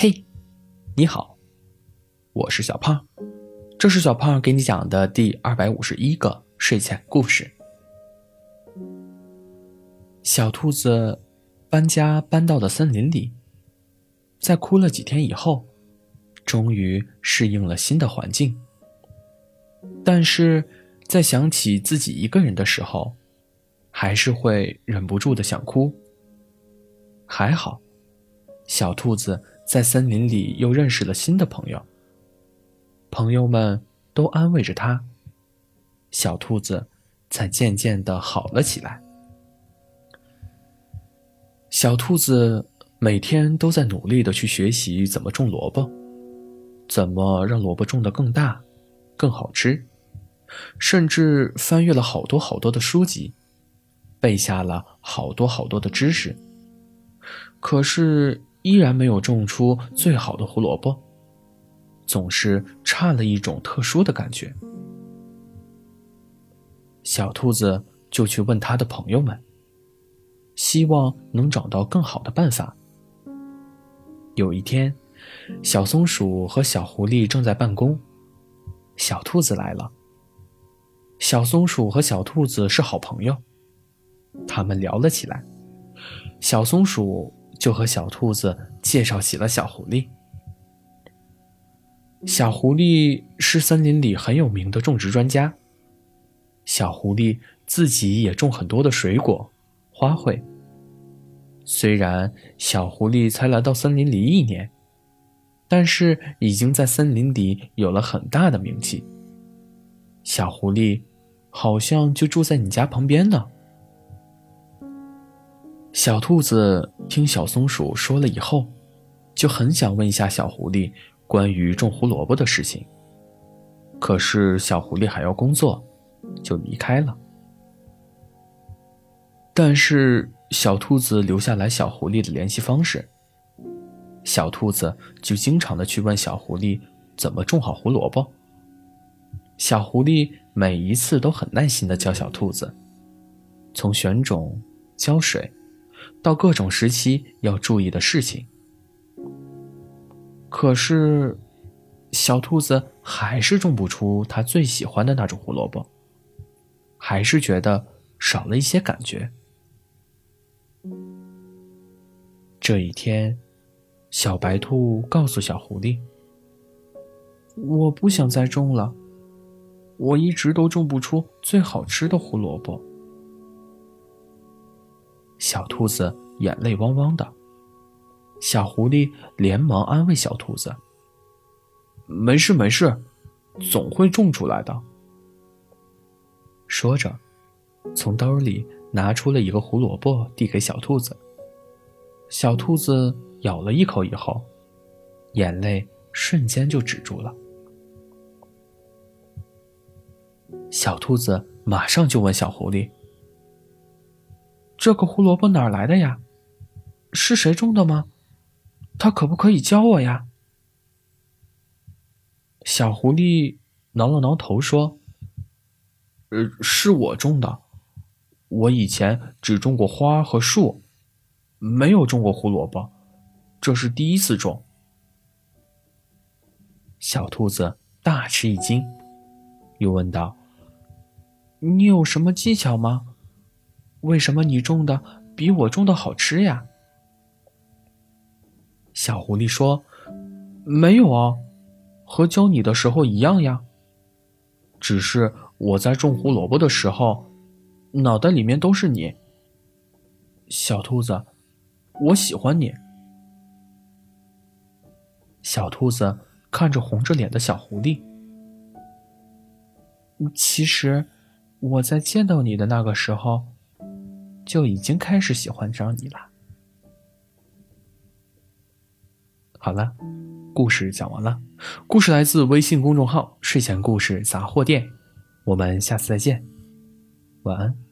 嘿，你好，我是小胖，这是小胖给你讲的第二百五十一个睡前故事。小兔子搬家搬到了森林里，在哭了几天以后，终于适应了新的环境。但是在想起自己一个人的时候，还是会忍不住的想哭。还好，小兔子。在森林里又认识了新的朋友，朋友们都安慰着他，小兔子才渐渐的好了起来。小兔子每天都在努力的去学习怎么种萝卜，怎么让萝卜种得更大、更好吃，甚至翻阅了好多好多的书籍，背下了好多好多的知识。可是。依然没有种出最好的胡萝卜，总是差了一种特殊的感觉。小兔子就去问他的朋友们，希望能找到更好的办法。有一天，小松鼠和小狐狸正在办公，小兔子来了。小松鼠和小兔子是好朋友，他们聊了起来。小松鼠。就和小兔子介绍起了小狐狸。小狐狸是森林里很有名的种植专家。小狐狸自己也种很多的水果、花卉。虽然小狐狸才来到森林里一年，但是已经在森林里有了很大的名气。小狐狸好像就住在你家旁边呢。小兔子听小松鼠说了以后，就很想问一下小狐狸关于种胡萝卜的事情。可是小狐狸还要工作，就离开了。但是小兔子留下来小狐狸的联系方式，小兔子就经常的去问小狐狸怎么种好胡萝卜。小狐狸每一次都很耐心的教小兔子，从选种、浇水。到各种时期要注意的事情，可是小兔子还是种不出它最喜欢的那种胡萝卜，还是觉得少了一些感觉。这一天，小白兔告诉小狐狸：“我不想再种了，我一直都种不出最好吃的胡萝卜。”小兔子眼泪汪汪的，小狐狸连忙安慰小兔子：“没事没事，总会种出来的。”说着，从兜里拿出了一个胡萝卜，递给小兔子。小兔子咬了一口以后，眼泪瞬间就止住了。小兔子马上就问小狐狸。这个胡萝卜哪儿来的呀？是谁种的吗？他可不可以教我呀？小狐狸挠了挠头说：“呃，是我种的。我以前只种过花和树，没有种过胡萝卜，这是第一次种。”小兔子大吃一惊，又问道：“你有什么技巧吗？”为什么你种的比我种的好吃呀？小狐狸说：“没有啊，和教你的时候一样呀。只是我在种胡萝卜的时候，脑袋里面都是你。小兔子，我喜欢你。”小兔子看着红着脸的小狐狸，其实我在见到你的那个时候。就已经开始喜欢上你了。好了，故事讲完了。故事来自微信公众号“睡前故事杂货店”，我们下次再见，晚安。